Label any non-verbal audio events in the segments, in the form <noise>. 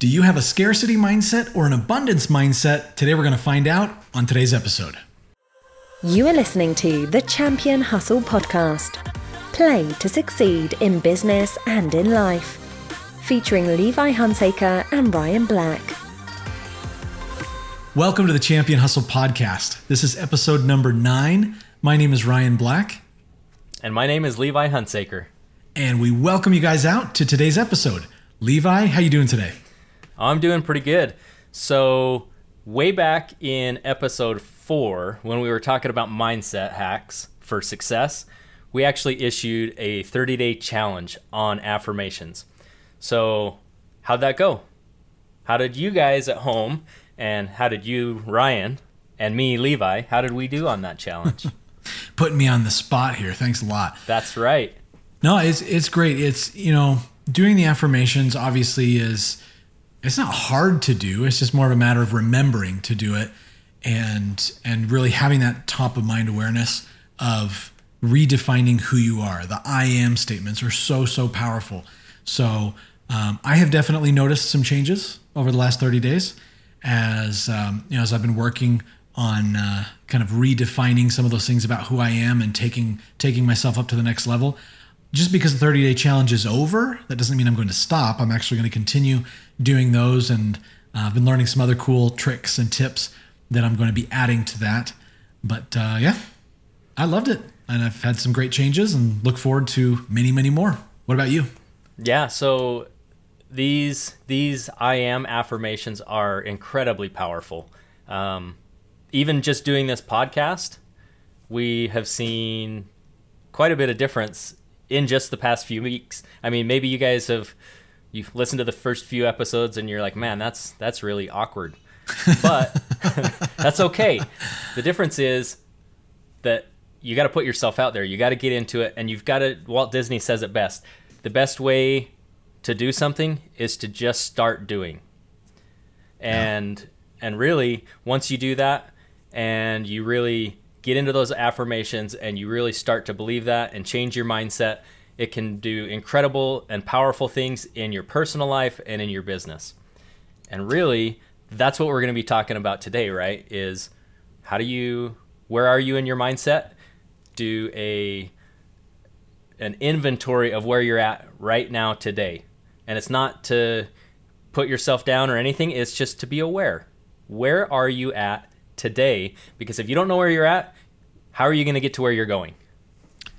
Do you have a scarcity mindset or an abundance mindset? Today we're going to find out on today's episode. You are listening to the Champion Hustle podcast. Play to succeed in business and in life. Featuring Levi Hunsaker and Ryan Black. Welcome to the Champion Hustle podcast. This is episode number nine. My name is Ryan Black. And my name is Levi Hunsaker. And we welcome you guys out to today's episode. Levi, how you doing today? I'm doing pretty good. So, way back in episode four, when we were talking about mindset hacks for success, we actually issued a 30 day challenge on affirmations. So, how'd that go? How did you guys at home, and how did you, Ryan, and me, Levi, how did we do on that challenge? <laughs> Putting me on the spot here. Thanks a lot. That's right. No, it's it's great. It's you know doing the affirmations obviously is it's not hard to do. It's just more of a matter of remembering to do it and and really having that top of mind awareness of redefining who you are. The I am statements are so so powerful. So um, I have definitely noticed some changes over the last 30 days as um, you know as I've been working on uh, kind of redefining some of those things about who I am and taking taking myself up to the next level. Just because the 30 day challenge is over, that doesn't mean I'm going to stop. I'm actually going to continue doing those, and uh, I've been learning some other cool tricks and tips that I'm going to be adding to that. But uh, yeah, I loved it, and I've had some great changes, and look forward to many, many more. What about you? Yeah, so these these I am affirmations are incredibly powerful. Um, even just doing this podcast, we have seen quite a bit of difference in just the past few weeks. I mean, maybe you guys have you've listened to the first few episodes and you're like, man, that's that's really awkward, but <laughs> that's okay. The difference is that you got to put yourself out there. You got to get into it, and you've got to. Walt Disney says it best: the best way to do something is to just start doing. And yeah. and really, once you do that, and you really get into those affirmations, and you really start to believe that, and change your mindset, it can do incredible and powerful things in your personal life and in your business. And really, that's what we're going to be talking about today, right? Is how do you where are you in your mindset? Do a an inventory of where you're at right now today. And it's not to put yourself down or anything, it's just to be aware. Where are you at today? Because if you don't know where you're at, how are you going to get to where you're going?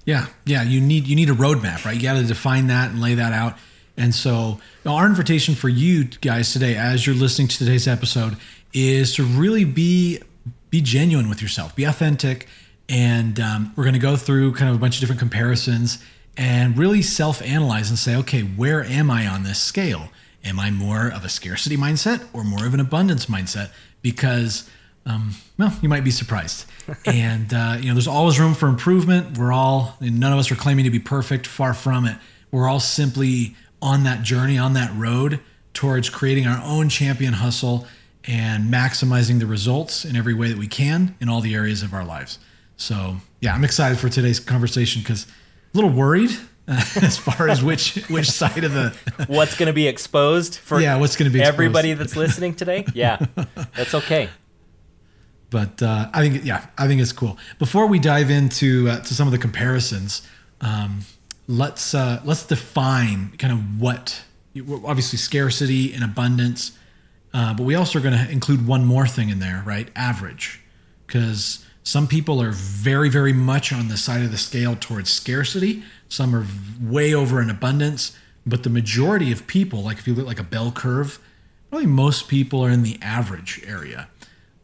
Yeah, yeah. You need you need a roadmap, right? You got to define that and lay that out. And so, our invitation for you guys today, as you're listening to today's episode, is to really be be genuine with yourself, be authentic, and um, we're going to go through kind of a bunch of different comparisons and really self-analyze and say, okay, where am I on this scale? Am I more of a scarcity mindset or more of an abundance mindset? Because um, well, you might be surprised. <laughs> and uh, you know, there's always room for improvement. We're all none of us are claiming to be perfect. Far from it. We're all simply on that journey, on that road towards creating our own champion hustle and maximizing the results in every way that we can in all the areas of our lives. So, yeah, I'm excited for today's conversation because a little worried uh, <laughs> as far as which which side of the what's going to be exposed for yeah what's going to be exposed. everybody that's listening today. Yeah, that's okay. But uh, I think yeah, I think it's cool. Before we dive into uh, to some of the comparisons, um, let's uh, let's define kind of what obviously scarcity and abundance, uh, but we also are going to include one more thing in there, right? Average, because some people are very very much on the side of the scale towards scarcity. Some are way over in abundance, but the majority of people, like if you look like a bell curve, probably most people are in the average area.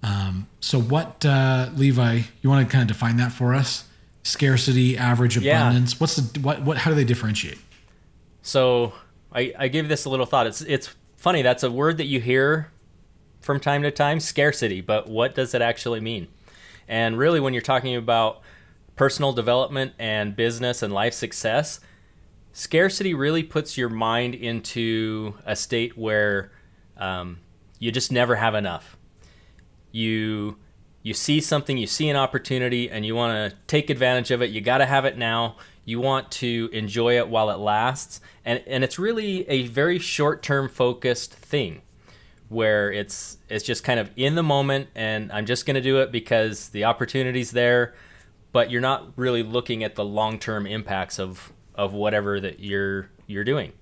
Um, so, what, uh, Levi, you want to kind of define that for us? Scarcity, average, abundance. Yeah. What's the what? What? How do they differentiate? So, I, I gave this a little thought. It's it's funny. That's a word that you hear from time to time, scarcity. But what does it actually mean? And really, when you're talking about personal development and business and life success, scarcity really puts your mind into a state where um, you just never have enough you you see something, you see an opportunity, and you want to take advantage of it. You got to have it now. You want to enjoy it while it lasts, and and it's really a very short term focused thing. where it's it's just kind of in the moment and I'm just going to do it because the opportunity's there, but you're not really looking at the long-term impacts of of whatever that you're you're doing.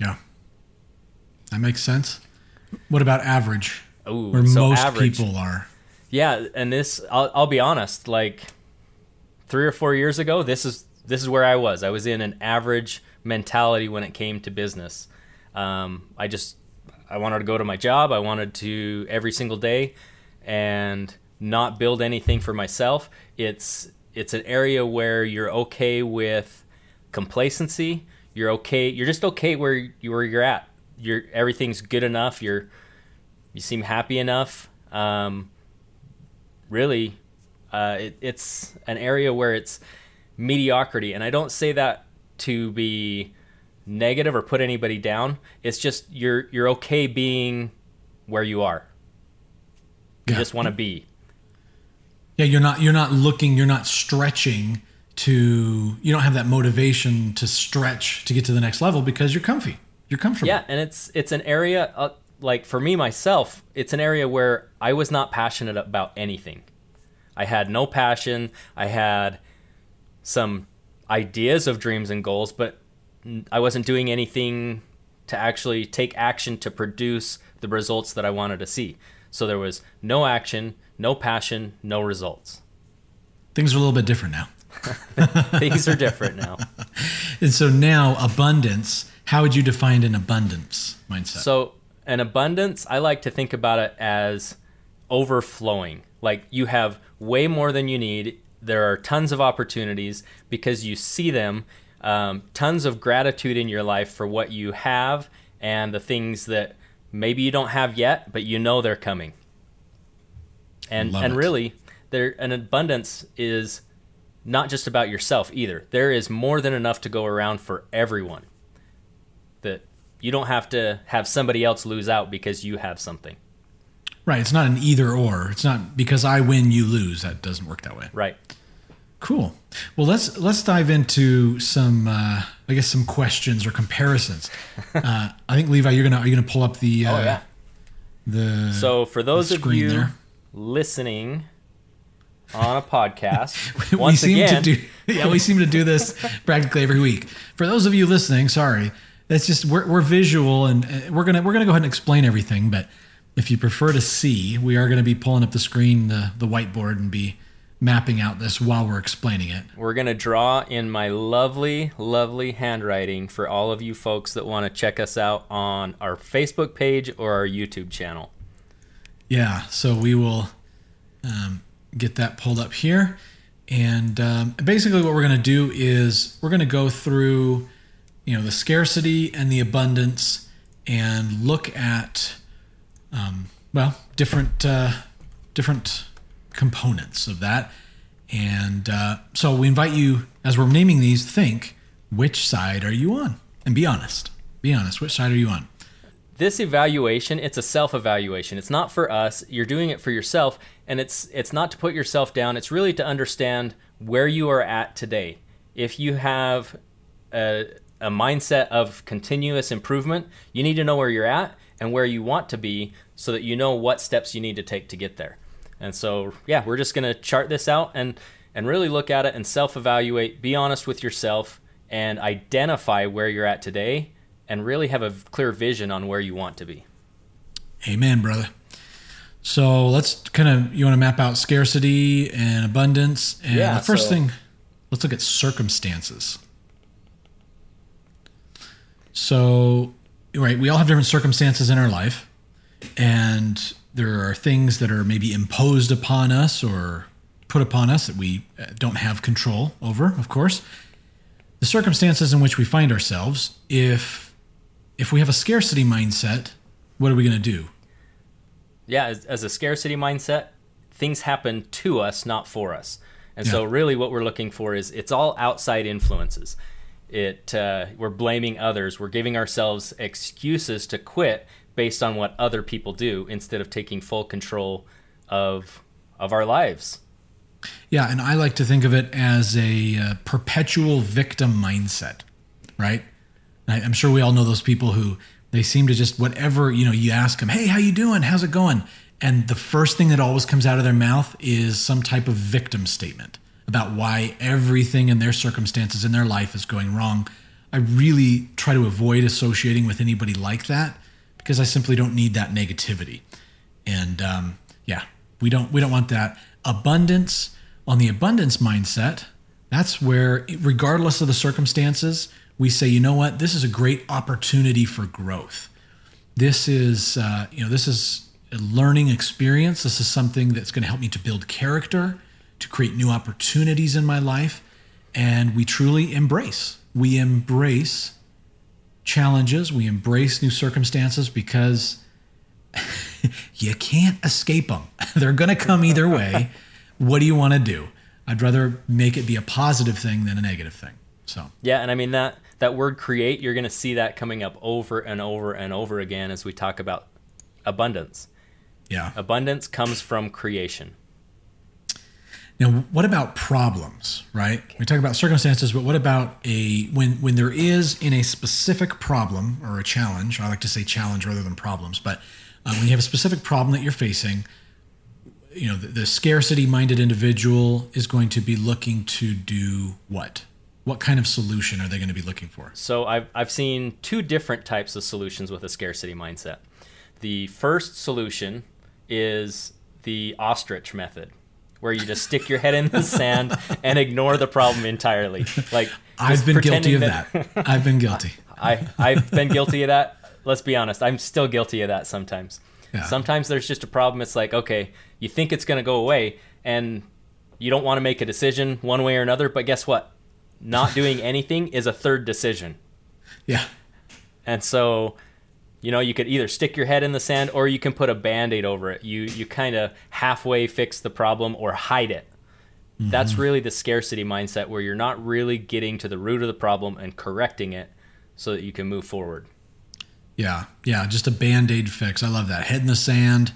Yeah. That makes sense. What about average? Ooh, where so most average. people are. Yeah, and this I'll, I'll be honest, like 3 or 4 years ago, this is this is where I was. I was in an average mentality when it came to business. Um, I just I wanted to go to my job. I wanted to every single day and not build anything for myself. It's it's an area where you're okay with complacency. You're okay. You're just okay where you where you're at. You're everything's good enough. You're you seem happy enough. Um, really, uh, it, it's an area where it's mediocrity, and I don't say that to be negative or put anybody down. It's just you're you're okay being where you are. You Yeah. just want to be. Yeah, you're not you're not looking, you're not stretching to you don't have that motivation to stretch to get to the next level because you're comfy. You're comfortable. Yeah, and it's it's an area uh, like for me myself, it's an area where I was not passionate about anything. I had no passion. I had some ideas of dreams and goals, but I wasn't doing anything to actually take action to produce the results that I wanted to see. So there was no action, no passion, no results. Things are a little bit different now. <laughs> Things are different now. <laughs> And so now abundance, how would you define an abundance mindset? So, an abundance, I like to think about it as overflowing. Like you have way more than you need. There are tons of opportunities because you see them. Um, tons of gratitude in your life for what you have and the things that maybe you don't have yet, but you know they're coming. And Love and it. really, there an abundance is not just about yourself either. There is more than enough to go around for everyone. That you don't have to have somebody else lose out because you have something. right, it's not an either or. It's not because I win you lose. That doesn't work that way. Right. Cool. Well, let's let's dive into some uh, I guess some questions or comparisons. <laughs> Uh, I think Levi, you're gonna are you gonna pull up the uh, Oh yeah. the So for those of you there. listening on a podcast, <laughs> we once seem again, to do <laughs> yeah we seem to do this practically every week. For those of you listening, sorry, that's just we're, we're visual and uh, we're gonna we're gonna go ahead and explain everything. But if you prefer to see, we are gonna be pulling up the screen, the the whiteboard, and be mapping out this while we're explaining it. we're gonna draw in my lovely, lovely handwriting for all of you folks that want to check us out on our Facebook page or our YouTube channel. Yeah, so we will um, get that pulled up here. And um, basically, what we're going to do is we're going to go through, you know, the scarcity and the abundance, and look at, um, well, different uh, different components of that. And uh, so we invite you, as we're naming these, think which side are you on, and be honest. Be honest. Which side are you on? this evaluation it's a self-evaluation it's not for us you're doing it for yourself and it's it's not to put yourself down it's really to understand where you are at today if you have a, a mindset of continuous improvement you need to know where you're at and where you want to be so that you know what steps you need to take to get there and so yeah we're just going to chart this out and and really look at it and self-evaluate be honest with yourself and identify where you're at today and really have a clear vision on where you want to be. Amen, brother. So let's kind of you want to map out scarcity and abundance. And Yeah, the first so- thing, let's look at circumstances. So, right, we all have different circumstances in our life, and there are things that are maybe imposed upon us or put upon us that we uh, don't have control over, of course. The circumstances in which we find ourselves, if if we have a scarcity mindset, what are we going to do? Yeah, as, as a scarcity mindset, things happen to us, not for us. And so, really, what we're looking for is it's all outside influences. It uh, we're blaming others. We're giving ourselves excuses to quit based on what other people do instead of taking full control of of our lives. Yeah, and I like to think of it as a uh, perpetual victim mindset, right? I, I'm sure we all know those people who They seem to just whatever you know. You ask them, "Hey, how you doing? How's it going?" And the first thing that always comes out of their mouth is some type of victim statement about why everything in their circumstances in their life is going wrong. I really try to avoid associating with anybody like that because I simply don't need that negativity. And um, yeah, we don't we don't want that abundance. On the abundance mindset, that's where, regardless of the circumstances, we say, you know what, this is a great opportunity for growth. This is, uh, you know, this is a learning experience. This is something that's going to help me to build character, to create new opportunities in my life, and we truly embrace. We embrace challenges. We embrace new circumstances because <laughs> you can't escape them. <laughs> They're going to come either <laughs> way. what do you want to do? I'd rather make it be a positive thing than a negative thing. So yeah, and I mean that that word create, you're going to see that coming up over and over and over again as we talk about abundance. Yeah, abundance comes from creation. Now, what about problems? Right? We talk about circumstances, but what about a when when there is in a specific problem or a challenge? I like to say challenge rather than problems, but uh, when you have a specific problem that you're facing, you know the, the scarcity-minded individual is going to be looking to do what? What kind of solution are they going to be looking for? So I've I've seen two different types of solutions with a scarcity mindset. The first solution is the ostrich method where you just stick your head in the <laughs> sand and ignore the problem entirely. Like I've been guilty of that. that. I've been guilty. <laughs> I I've been guilty of that. Let's be honest. I'm still guilty of that sometimes. Yeah. Sometimes there's just a problem. It's like, okay, you think it's going to go away and you don't want to make a decision one way or another, but guess what? Not doing anything is a third decision. Yeah. And so you know you could either stick your head in the sand or you can put a band-aid over it. You you kind of halfway fix the problem or hide it. Mm-hmm. that's really the scarcity mindset where you're not really getting to the root of the problem and correcting it so that you can move forward. Yeah yeah just a band-aid fix. I love that. Head in the sand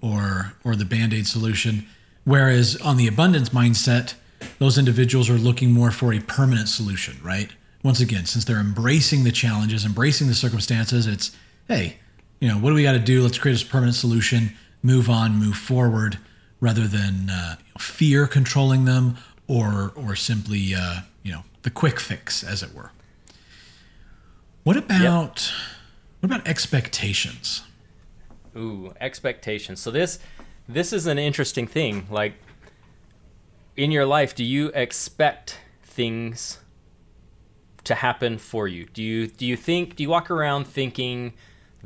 or or the band-aid solution. Whereas on the abundance mindset those individuals are looking more for a permanent solution right? Once again since they're embracing the challenges embracing the circumstances it's hey, you know, what do we got to do? Let's create a permanent solution, move on, move forward, rather than uh, fear controlling them or or simply uh, you know the quick fix, as it were. What about yep. what about expectations? Ooh, expectations. So this this is an interesting thing. Like in your life, do you expect things to happen for you? Do you do you think do you walk around thinking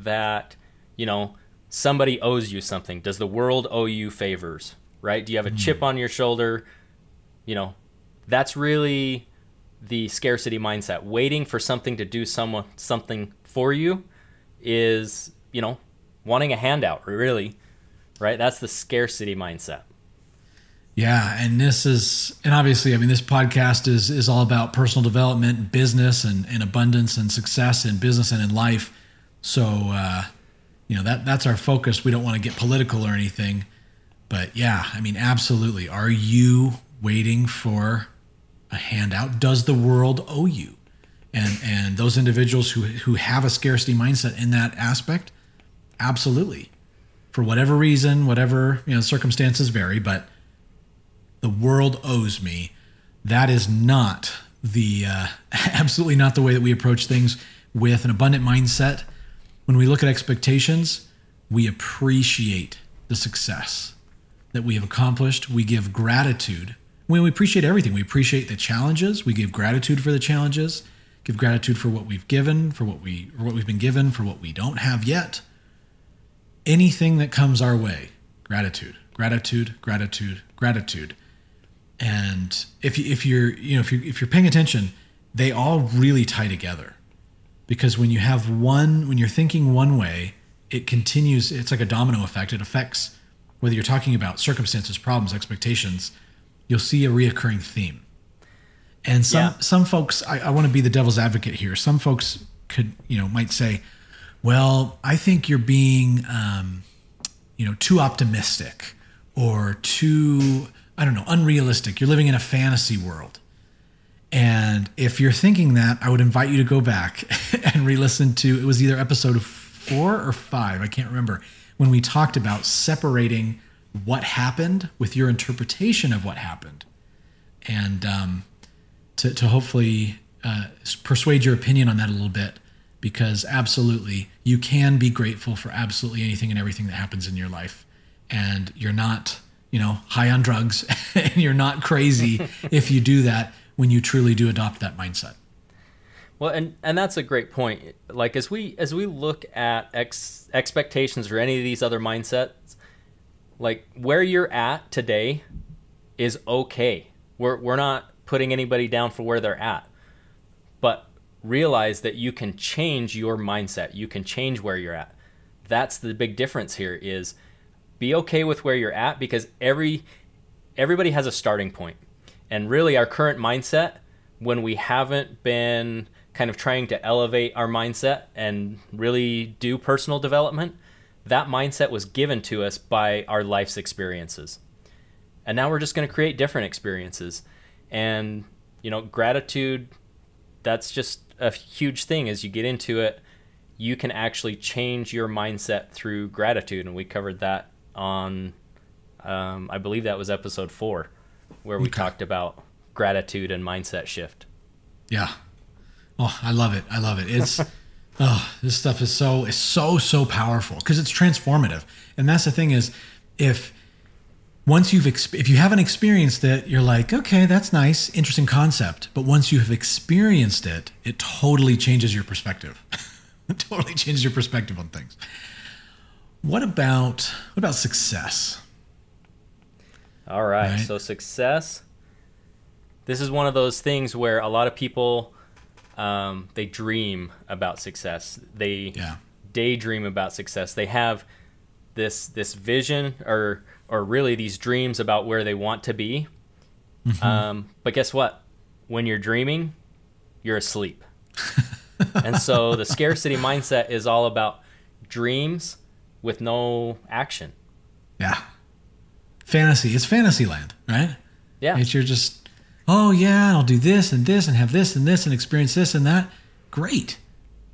that, you know, somebody owes you something? Does the world owe you favors? Right? Do you have a chip hmm. on your shoulder? You know, that's really the scarcity mindset. Waiting for something to do someone something for you is, you know, wanting a handout, really. Right? That's the scarcity mindset. Yeah, and this is and obviously, I mean, this podcast is is all about personal development, business, and, and abundance and success in business and in life. So, uh, you know, that that's our focus. We don't want to get political or anything. But yeah, I mean, absolutely. Are you waiting for a handout? Does the world owe you? And and those individuals who who have a scarcity mindset in that aspect, absolutely. For whatever reason, whatever, you know, circumstances vary, but the world owes me. That is not the uh, <laughs> absolutely not the way that we approach things with an abundant mindset when we look at expectations, we appreciate the success that we have accomplished. We give gratitude. We appreciate everything, we appreciate the challenges. We give gratitude for the challenges, give gratitude for what we've given, for what we or what we've been given, for what we don't have yet. Anything that comes our way, gratitude, gratitude, gratitude, gratitude. And if you, if you're you know if you if you're paying attention, they all really tie together because when you have one when you're thinking one way it continues it's like a domino effect. It affects whether you're talking about circumstances problems expectations you'll see a reoccurring theme. And some yeah. some folks I, I want to be the devil's advocate here. Some folks could you know might say well i think you're being um, you know too optimistic or too i don't know unrealistic. You're living in a fantasy world And if you're thinking that, I would invite you to go back <laughs> and re listen to it was either episode four or five, I can't remember, when we talked about separating what happened with your interpretation of what happened. And um, to, to hopefully uh, persuade your opinion on that a little bit, because absolutely, you can be grateful for absolutely anything and everything that happens in your life. And you're not, you know, high on drugs <laughs> and you're not crazy <laughs> if you do that when you truly do adopt that mindset. Well, and and that's a great point. Like as we as we look at ex, expectations or any of these other mindsets, like where you're at today is okay. We're we're not putting anybody down for where they're at. But realize that you can change your mindset. You can change where you're at. That's the big difference here is be okay with where you're at because every everybody has a starting point. And really, our current mindset, when we haven't been kind of trying to elevate our mindset and really do personal development, that mindset was given to us by our life's experiences. And now we're just going to create different experiences. And, you know, gratitude, that's just a huge thing as you get into it. You can actually change your mindset through gratitude. And we covered that on, um, I believe that was episode four where we okay. talked about gratitude and mindset shift. Yeah. Oh, I love it. I love it. It's <laughs> oh, this stuff is so is so so powerful because it's transformative. And that's the thing is if once you've exp- if you haven't experienced it, you're like, okay, that's nice, interesting concept. But once you have experienced it, it totally changes your perspective. it <laughs> totally changes your perspective on things. What about what about success? All right. right. So success. This is one of those things where a lot of people um, they dream about success. They yeah. daydream about success. They have this this vision or or really these dreams about where they want to be. Mm-hmm. Um, but guess what? When you're dreaming, you're asleep. <laughs> and so the scarcity mindset is all about dreams with no action. Yeah fantasy. It's fantasy land, right? Yeah. It's you're just, oh yeah, I'll do this and this and have this and this and experience this and that. Great.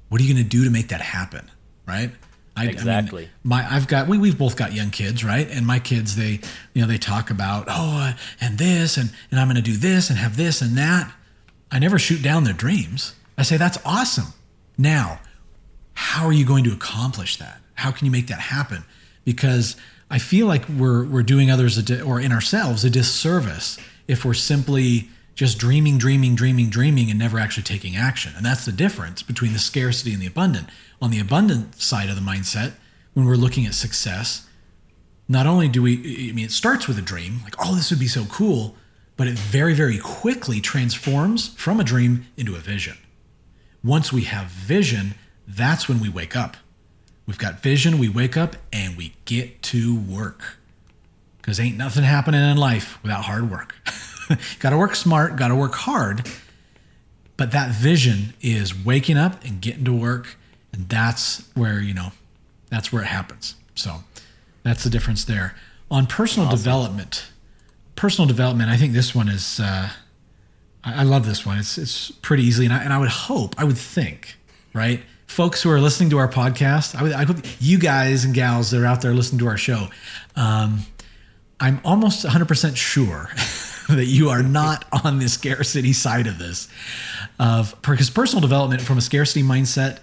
What are you going to do to make that happen, right? I, exactly. I mean, my I've got we we've both got young kids, right? And my kids they you know they talk about oh uh, and this and and I'm going to do this and have this and that. I never shoot down their dreams. I say that's awesome. Now, how are you going to accomplish that? How can you make that happen? Because I feel like we're we're doing others di- or in ourselves a disservice if we're simply just dreaming, dreaming, dreaming, dreaming, and never actually taking action. And that's the difference between the scarcity and the abundant. On the abundant side of the mindset, when we're looking at success, not only do we, I mean, it starts with a dream, like, oh, this would be so cool, but it very, very quickly transforms from a dream into a vision. Once we have vision, that's when we wake up. We've got vision, we wake up and we get to work. Because ain't nothing happening in life without hard work. <laughs> got to work smart, got to work hard. But that vision is waking up and getting to work. And that's where, you know, that's where it happens. So that's the difference there. On personal awesome. development, personal development, I think this one is, uh, I, I love this one. It's, it's pretty easily. And I, and I would hope, I would think, right? Folks who are listening to our podcast, I, I hope you guys and gals that are out there listening to our show, um, I'm almost 100% sure <laughs> that you are not on the scarcity side of this. Of because personal development from a scarcity mindset,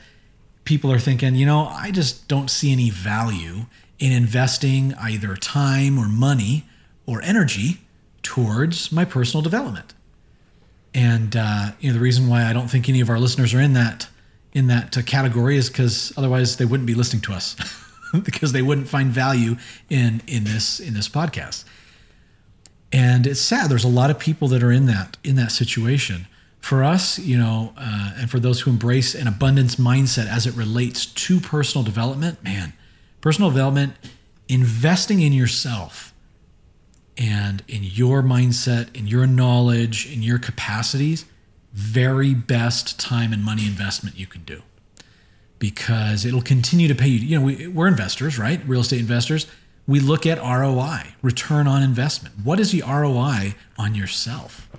people are thinking, you know, I just don't see any value in investing either time or money or energy towards my personal development. And uh, you know, the reason why I don't think any of our listeners are in that in that uh, category is because otherwise they wouldn't be listening to us <laughs> because they wouldn't find value in in this in this podcast. And it's sad. There's a lot of people that are in that in that situation. For us, you know, uh, and for those who embrace an abundance mindset as it relates to personal development, man, personal development, investing in yourself and in your mindset, in your knowledge, in your capacities very best time and money investment you can do because it'll continue to pay you. You know, we, we're investors, right? Real estate investors. We look at ROI, return on investment. What is the ROI on yourself?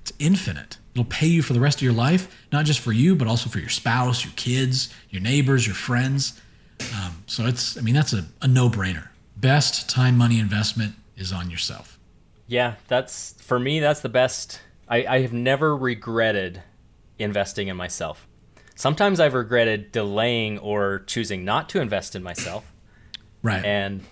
It's infinite. It'll pay you for the rest of your life, not just for you, but also for your spouse, your kids, your neighbors, your friends. Um, so it's, I mean, that's a, a no brainer. Best time money investment is on yourself. Yeah, that's for me, that's the best. I, I have never regretted investing in myself. Sometimes I've regretted delaying or choosing not to invest in myself. Right. And,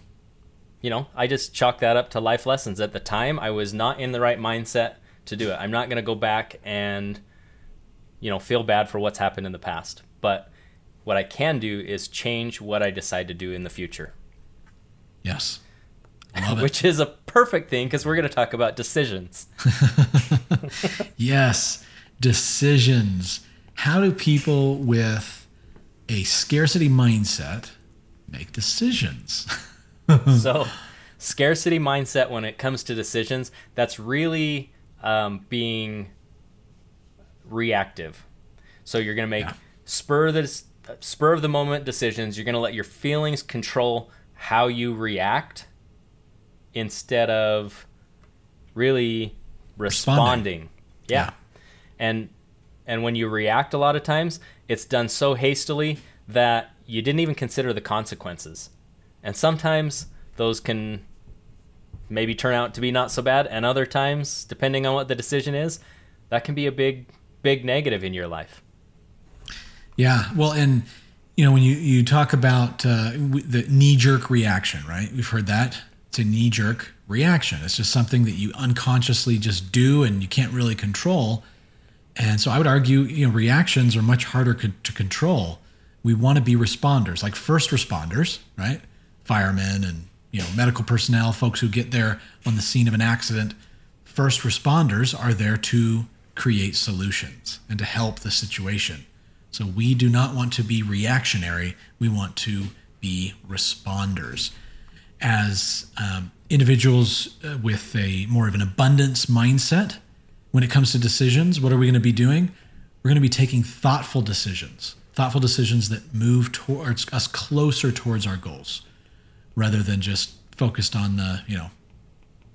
you know, I just chalk that up to life lessons. At the time, I was not in the right mindset to do it. I'm not going to go back and, you know, feel bad for what's happened in the past. But what I can do is change what I decide to do in the future. Yes. Which is a perfect thing because we're going to talk about decisions. <laughs> yes, decisions. How do people with a scarcity mindset make decisions? <laughs> so, scarcity mindset when it comes to decisions, that's really um, being reactive. So you're going to make yeah. spur the spur of the moment decisions. You're going to let your feelings control how you react instead of really responding. responding. Yeah. yeah. And and when you react a lot of times, it's done so hastily that you didn't even consider the consequences. And sometimes those can maybe turn out to be not so bad and other times depending on what the decision is, that can be a big big negative in your life. Yeah. Well, and you know when you you talk about uh, the knee jerk reaction, right? We've heard that a knee jerk reaction. It's just something that you unconsciously just do and you can't really control. And so I would argue, you know, reactions are much harder co- to control. We want to be responders, like first responders, right? Firemen and you know medical personnel, folks who get there on the scene of an accident. First responders are there to create solutions and to help the situation. So we do not want to be reactionary. We want to be responders. As um, individuals uh, with a more of an abundance mindset, when it comes to decisions, what are we going to be doing? We're going to be taking thoughtful decisions, thoughtful decisions that move towards us closer towards our goals, rather than just focused on the you know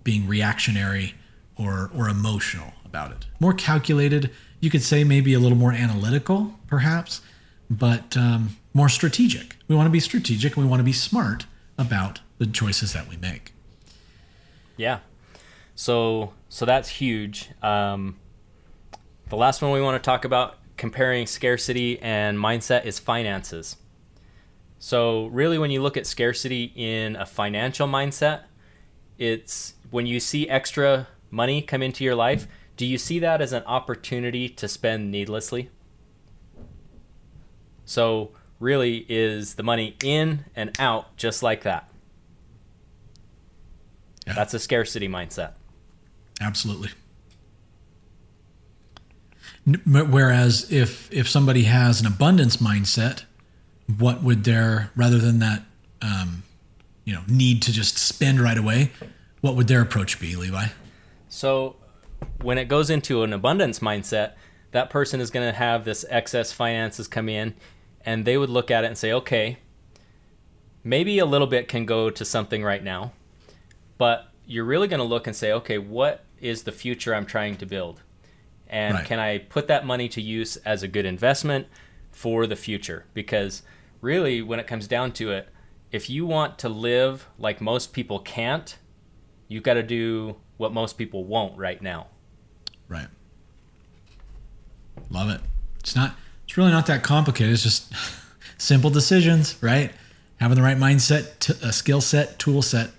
being reactionary or or emotional about it. More calculated, you could say maybe a little more analytical, perhaps, but um, more strategic. We want to be strategic and we want to be smart about the choices that we make. Yeah. So so that's huge. Um, the last one we want to talk about comparing scarcity and mindset is finances. So really, when you look at scarcity in a financial mindset, it's when you see extra money come into your life do you see that as an opportunity to spend needlessly? So, really, is the money in and out just like that? Yeah. That's a scarcity mindset. Absolutely. Whereas if if somebody has an abundance mindset, what would their rather than that um, you know need to just spend right away, what would their approach be, Levi? So when it goes into an abundance mindset, that person is going to have this excess finances come in and they would look at it and say, okay, maybe a little bit can go to something right now, but you're really going to look and say, okay, what is the future I'm trying to build? And right. can I put that money to use as a good investment for the future? Because really, when it comes down to it, if you want to live like most people can't, you've got to do what most people won't right now. Right. Love it. It's not. It's really not that complicated. It's just <laughs> simple decisions, right? Having the right mindset, t- a skill set, tool set,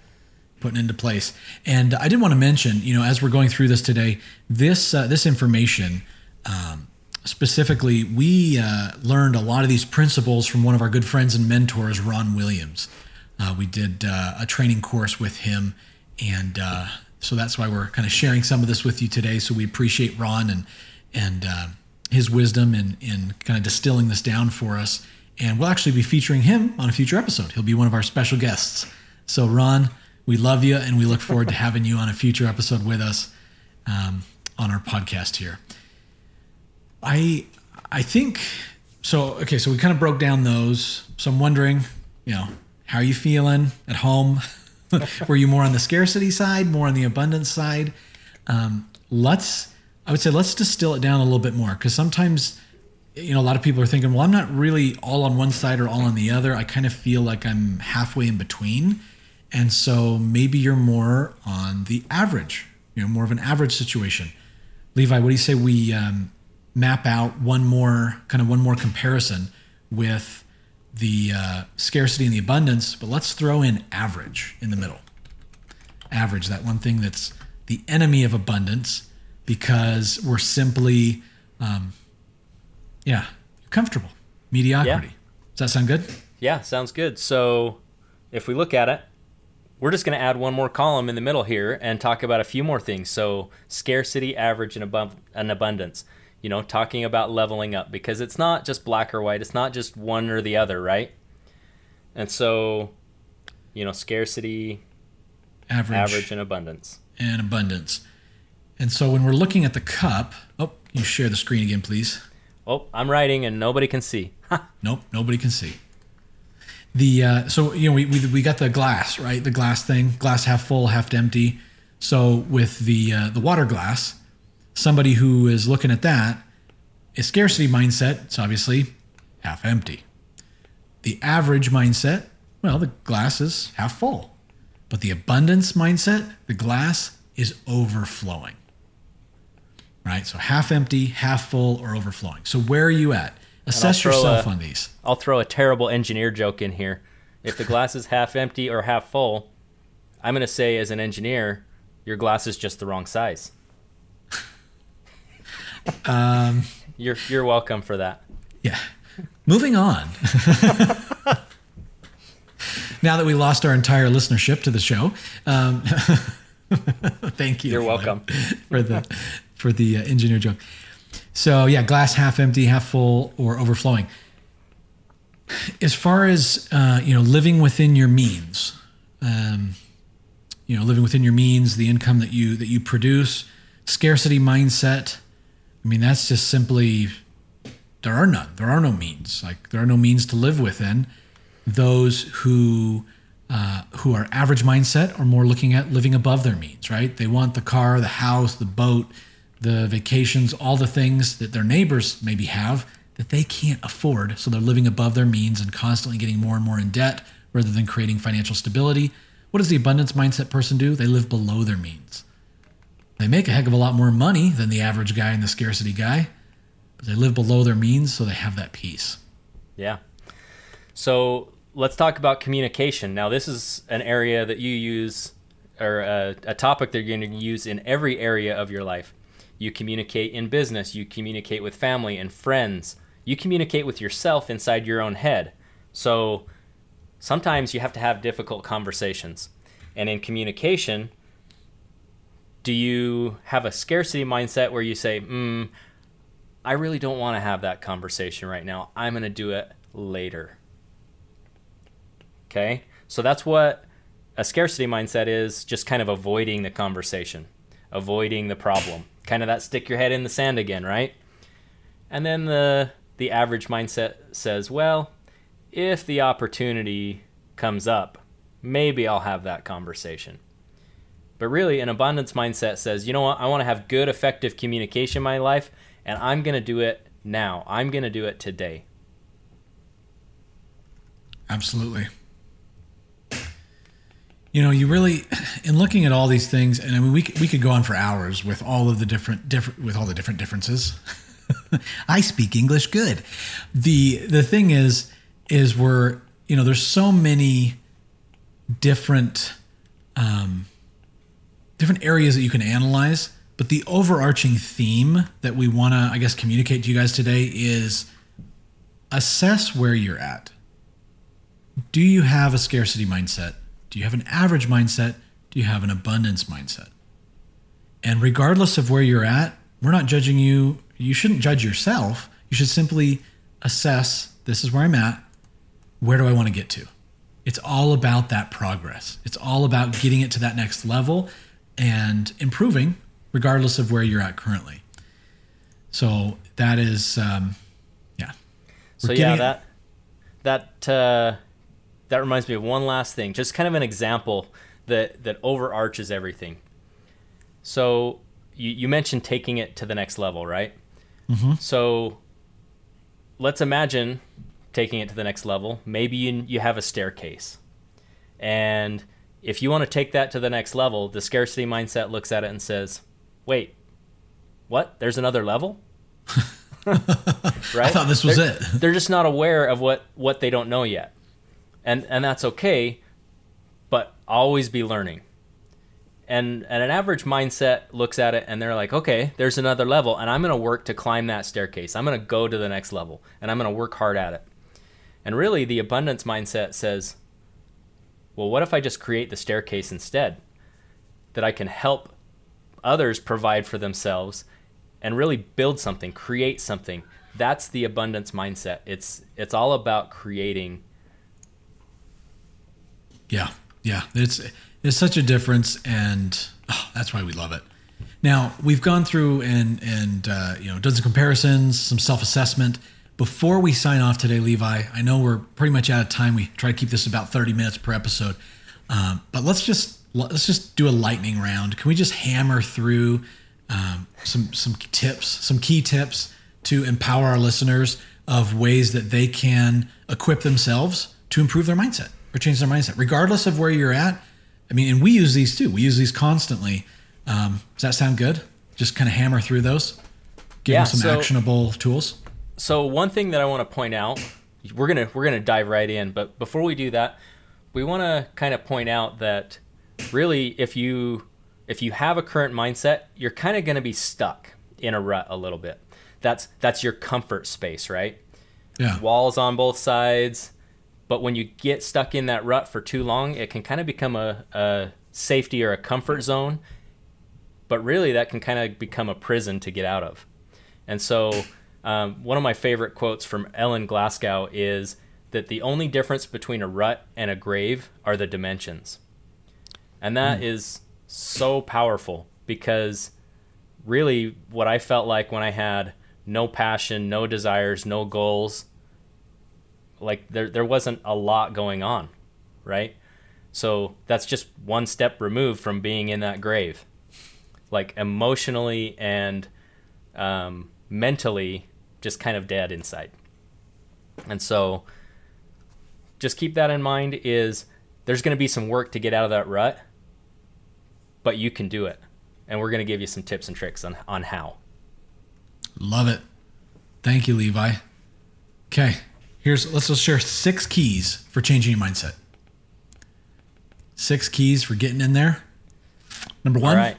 putting into place. And I did want to mention, you know, as we're going through this today, this uh, this information. Um, specifically, we uh, learned a lot of these principles from one of our good friends and mentors, Ron Williams. Uh, we did uh, a training course with him, and uh, so that's why we're kind of sharing some of this with you today. So we appreciate Ron and and uh, his wisdom in in kind of distilling this down for us. And we'll actually be featuring him on a future episode. He'll be one of our special guests. So Ron, we love you, and we look forward to having you on a future episode with us um, on our podcast here. I I think so. Okay, so we kind of broke down those. So I'm wondering, you know, how are you feeling at home? <laughs> Were you more on the scarcity side, more on the abundance side? Um, let's I would say let's distill it down a little bit more because sometimes, you know, a lot of people are thinking, well, I'm not really all on one side or all on the other. I kind of feel like I'm halfway in between. And so maybe you're more on the average, you know, more of an average situation. Levi, what do you say we um, map out one more kind of one more comparison with the uh, scarcity and the abundance, but let's throw in average in the middle. Average, that one thing that's the enemy of abundance because we're simply, um, yeah, comfortable. Mediocrity. Yeah. Does that sound good? Yeah, sounds good. So if we look at it, we're just going to add one more column in the middle here and talk about a few more things. So scarcity, average, and, above, and abundance. You know, talking about leveling up because it's not just black or white. It's not just one or the other, right? And so, you know, scarcity, Average, average, and abundance. and abundance. And so when we're looking at the cup, oh, you share the screen again, please. Oh, I'm writing and nobody can see. <laughs> Nope, nobody can see. The uh, so you know we, we we got the glass right, the glass thing, glass half full, half empty. So with the uh, the water glass, somebody who is looking at that, a scarcity mindset, it's obviously half empty. The average mindset, well, the glass is half full, but the abundance mindset, the glass is overflowing. Right, so half empty, half full, or overflowing. So where are you at? Assess yourself a- on these. I'll throw a terrible engineer joke in here. If the glass is half empty or half full, I'm going to say, as an engineer, your glass is just the wrong size. <laughs> Um, You're you're welcome for that. Yeah. Moving on. <laughs> now that we lost our entire listenership to the show, um, <laughs> thank you. You're for- welcome. for the for the uh, engineer joke. So yeah, glass half empty, half full, or overflowing. As far as uh, you know, living within your means, um, you know, living within your means, the income that you that you produce, scarcity mindset. I mean, that's just simply there are none. There are no means. Like there are no means to live within. Those who uh, who are average mindset are more looking at living above their means. Right? They want the car, the house, the boat, the vacations, all the things that their neighbors maybe have that they can't afford. So they're living above their means and constantly getting more and more in debt rather than creating financial stability. What does the abundance mindset person do? They live below their means. They make a heck of a lot more money than the average guy and the scarcity guy, but they live below their means, so they have that peace. Yeah. So let's talk about communication. Now, this is an area that you use, or a, a topic that you're going to use in every area of your life. You communicate in business, you communicate with family and friends, you communicate with yourself inside your own head. So sometimes you have to have difficult conversations. And in communication, do you have a scarcity mindset where you say, mm, I really don't want to have that conversation right now. I'm going to do it later. Okay? So that's what a scarcity mindset is just kind of avoiding the conversation, avoiding the problem. Kind of that stick your head in the sand again, right? And then the the average mindset says, well, if the opportunity comes up, maybe I'll have that conversation. But really, an abundance mindset says, you know what? I want to have good, effective communication in my life, and I'm going to do it now. I'm going to do it today. Absolutely. You know, you really, <sighs> in looking at all these things, and I mean, we we could go on for hours with all of the different different with all the different differences. <laughs> I speak English good. the The thing is, is we're you know, there's so many different um, different areas that you can analyze, but the overarching theme that we want to, I guess, communicate to you guys today is assess where you're at. Do you have a scarcity mindset? Do you have an average mindset? Do you have an abundance mindset? And regardless of where you're at, we're not judging you. You shouldn't judge yourself. You should simply assess this is where I'm at. Where do I want to get to? It's all about that progress. It's all about getting it to that next level and improving, regardless of where you're at currently. So that is, um, yeah. So We're yeah, getting it- that that uh, that reminds me of one last thing, just kind of an example that that overarches everything. So you, you mentioned taking it to the next level, right? Mm-hmm. So let's imagine taking it to the next level. Maybe you, you have a staircase. And if you want to take that to the next level, the scarcity mindset looks at it and says, wait, what? There's another level? <laughs> right? I thought this was they're, it. they're just not aware of what, what they don't know yet. And, and that's okay, but always be learning. And and an average mindset looks at it and they're like okay there's another level and i'm going to work to climb that staircase. I'm going to go to the next level and i'm going to work hard at it. And really the abundance mindset says well what if i just create the staircase instead that i can help others provide for themselves and really build something create something? That's the abundance mindset. It's it's all about creating yeah yeah it's there's such a difference, and oh, that's why we love it. Now we've gone through and and uh, you know done some comparisons, some self assessment. Before we sign off today, Levi, I know we're pretty much out of time. We try to keep this about 30 minutes per episode, um, but let's just let's just do a lightning round. Can we just hammer through um, some some tips, some key tips to empower our listeners of ways that they can equip themselves to improve their mindset or change their mindset, regardless of where you're at I mean, and we use these too. We use these constantly. Um, does that sound good? Just kind of hammer through those, give yeah, them some so, actionable tools. So one thing that I want to point out, we're gonna we're gonna dive right in, but before we do that, we want to kind of point out that really, if you if you have a current mindset, you're kind of going to be stuck in a rut a little bit. That's that's your comfort space, right? Yeah. Walls on both sides, but when you get stuck in that rut for too long, it can kind of become a, a safety or a comfort zone. But really, that can kind of become a prison to get out of. And so, um, one of my favorite quotes from Ellen Glasgow is that the only difference between a rut and a grave are the dimensions. And that mm. is so powerful because really, what I felt like when I had no passion, no desires, no goals, like there there wasn't a lot going on, right? So that's just one step removed from being in that grave, like emotionally and um, mentally, just kind of dead inside. And so, just keep that in mind. Is there's going to be some work to get out of that rut, but you can do it, and we're going to give you some tips and tricks on on how. Love it. Thank you, Levi. Okay, Here's let's just share six keys for changing your mindset. Six keys for getting in there. Number one,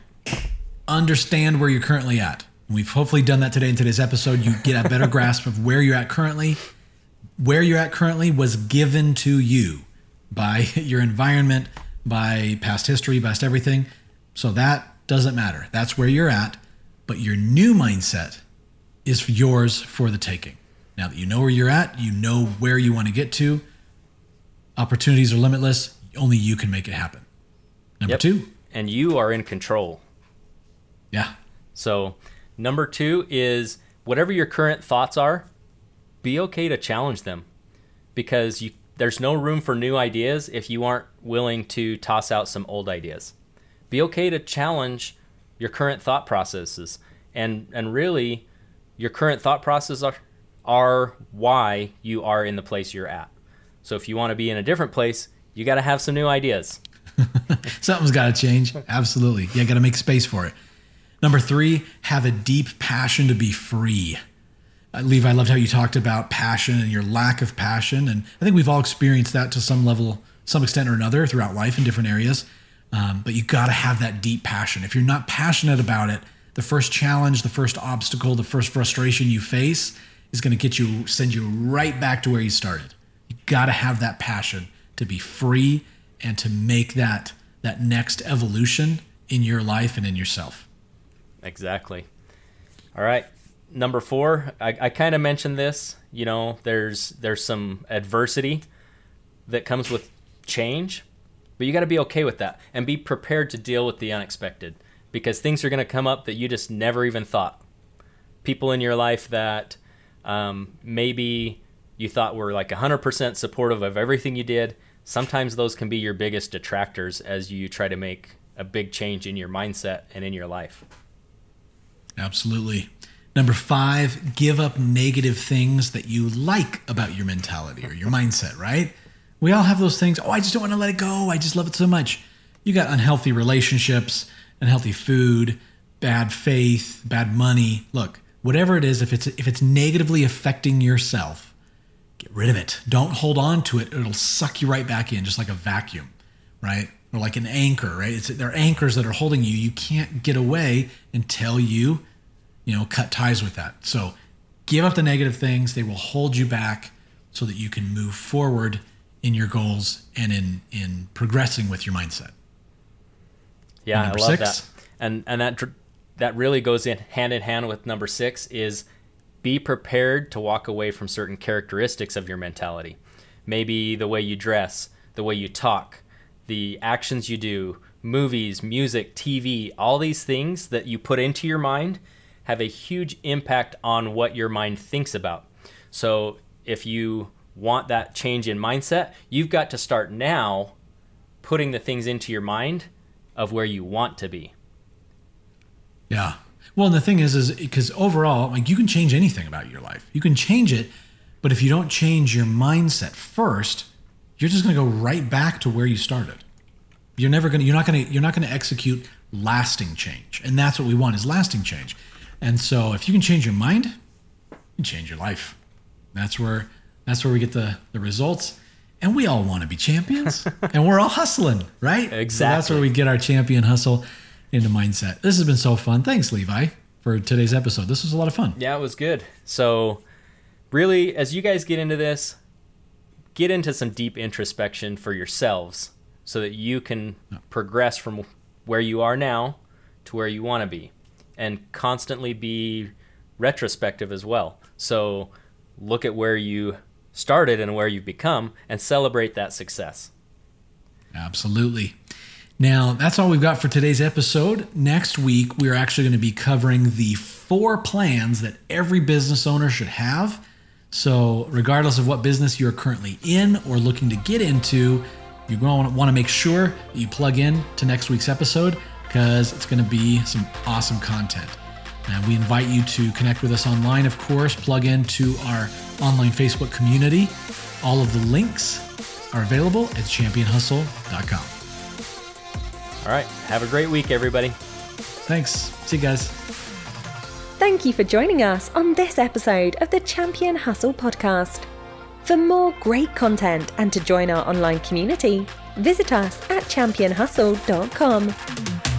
understand where you're currently at. We've hopefully done that today in today's episode. You get a better <laughs> grasp of where you're at currently. Where you're at currently was given to you by <laughs> your environment, by past history, past everything. So that doesn't matter. That's where you're at. But your new mindset is yours for the taking. Now that you know where you're at, you know where you want to get to. Opportunities are limitless. Only you can make it happen. Number yep. two. And you are in control. Yeah. So, number two is whatever your current thoughts are, be okay to challenge them because you, there's no room for new ideas if you aren't willing to toss out some old ideas. Be okay to challenge your current thought processes and and really your current thought processes are are why you are in the place you're at. So if you want to be in a different place, you got to have some new ideas. <laughs> Something's got to change. Absolutely. You got to make space for it. Number three, have a deep passion to be free. Uh, Levi, I loved how you talked about passion and your lack of passion. And I think we've all experienced that to some level, some extent or another throughout life in different areas. Um, but you got to have that deep passion. If you're not passionate about it, the first challenge, the first obstacle, the first frustration you face, is going to get you, send you right back to where you started. You got to have that passion to be free and to make that that next evolution in your life and in yourself. Exactly. All right. Number four, I, I kind of mentioned this. You know, there's there's some adversity that comes with change, but you got to be okay with that and be prepared to deal with the unexpected because things are going to come up that you just never even thought. People in your life that um, maybe you thought were like 100% supportive of everything you did. Sometimes those can be your biggest detractors as you try to make a big change in your mindset and in your life. Absolutely. Number five, give up negative things that you like about your mentality or your mindset, right? We all have those things. Oh, I just don't want to let it go. I just love it so much. You got unhealthy relationships, unhealthy food, bad faith, bad money. Look, whatever it is, if it's if it's negatively affecting yourself, get rid of it. Don't hold on to it. It'll suck you right back in, just like a vacuum, right? Or like an anchor, right? It's, they're anchors that are holding you. You can't get away until you, you know, cut ties with that. So give up the negative things. They will hold you back so that you can move forward in your goals and in in progressing with your mindset. Yeah, I love six, that. And and that that really goes in hand in hand with number 6 is be prepared to walk away from certain characteristics of your mentality. Maybe the way you dress, the way you talk, the actions you do, movies, music, TV, all these things that you put into your mind have a huge impact on what your mind thinks about. So if you want that change in mindset, you've got to start now putting the things into your mind of where you want to be. Yeah. Well, and the thing is, is because overall, like you can change anything about your life. You can change it, but if you don't change your mindset first, you're just going to go right back to where you started. You're never going to. You're not going to. You're not going to execute lasting change, and that's what we want is lasting change. And so, if you can change your mind, you can change your life. That's where that's where we get the, the results. And we all want to be champions. <laughs> and we're all hustling, right? Exactly. So that's where we get our champion hustle into mindset. This has been so fun. Thanks, Levi, for today's episode. This was a lot of fun. Yeah, it was good. So, really, as you guys get into this, get into some deep introspection for yourselves so that you can progress from where you are now to where you want to be and constantly be retrospective as well. So, look at where you started and where you've become and celebrate that success. Absolutely. Now, that's all we've got for today's episode. Next week, we're actually going to be covering the four plans that every business owner should have. So, regardless of what business you're currently in or looking to get into, you're going to want to make sure that you plug in to next week's episode because it's going to be some awesome content. And we invite you to connect with us online, of course, plug into our online Facebook community. All of the links are available at championhustle.com. All right. Have a great week, everybody. Thanks. See you guys. Thank you for joining us on this episode of the Champion Hustle podcast. For more great content and to join our online community, visit us at championhustle.com.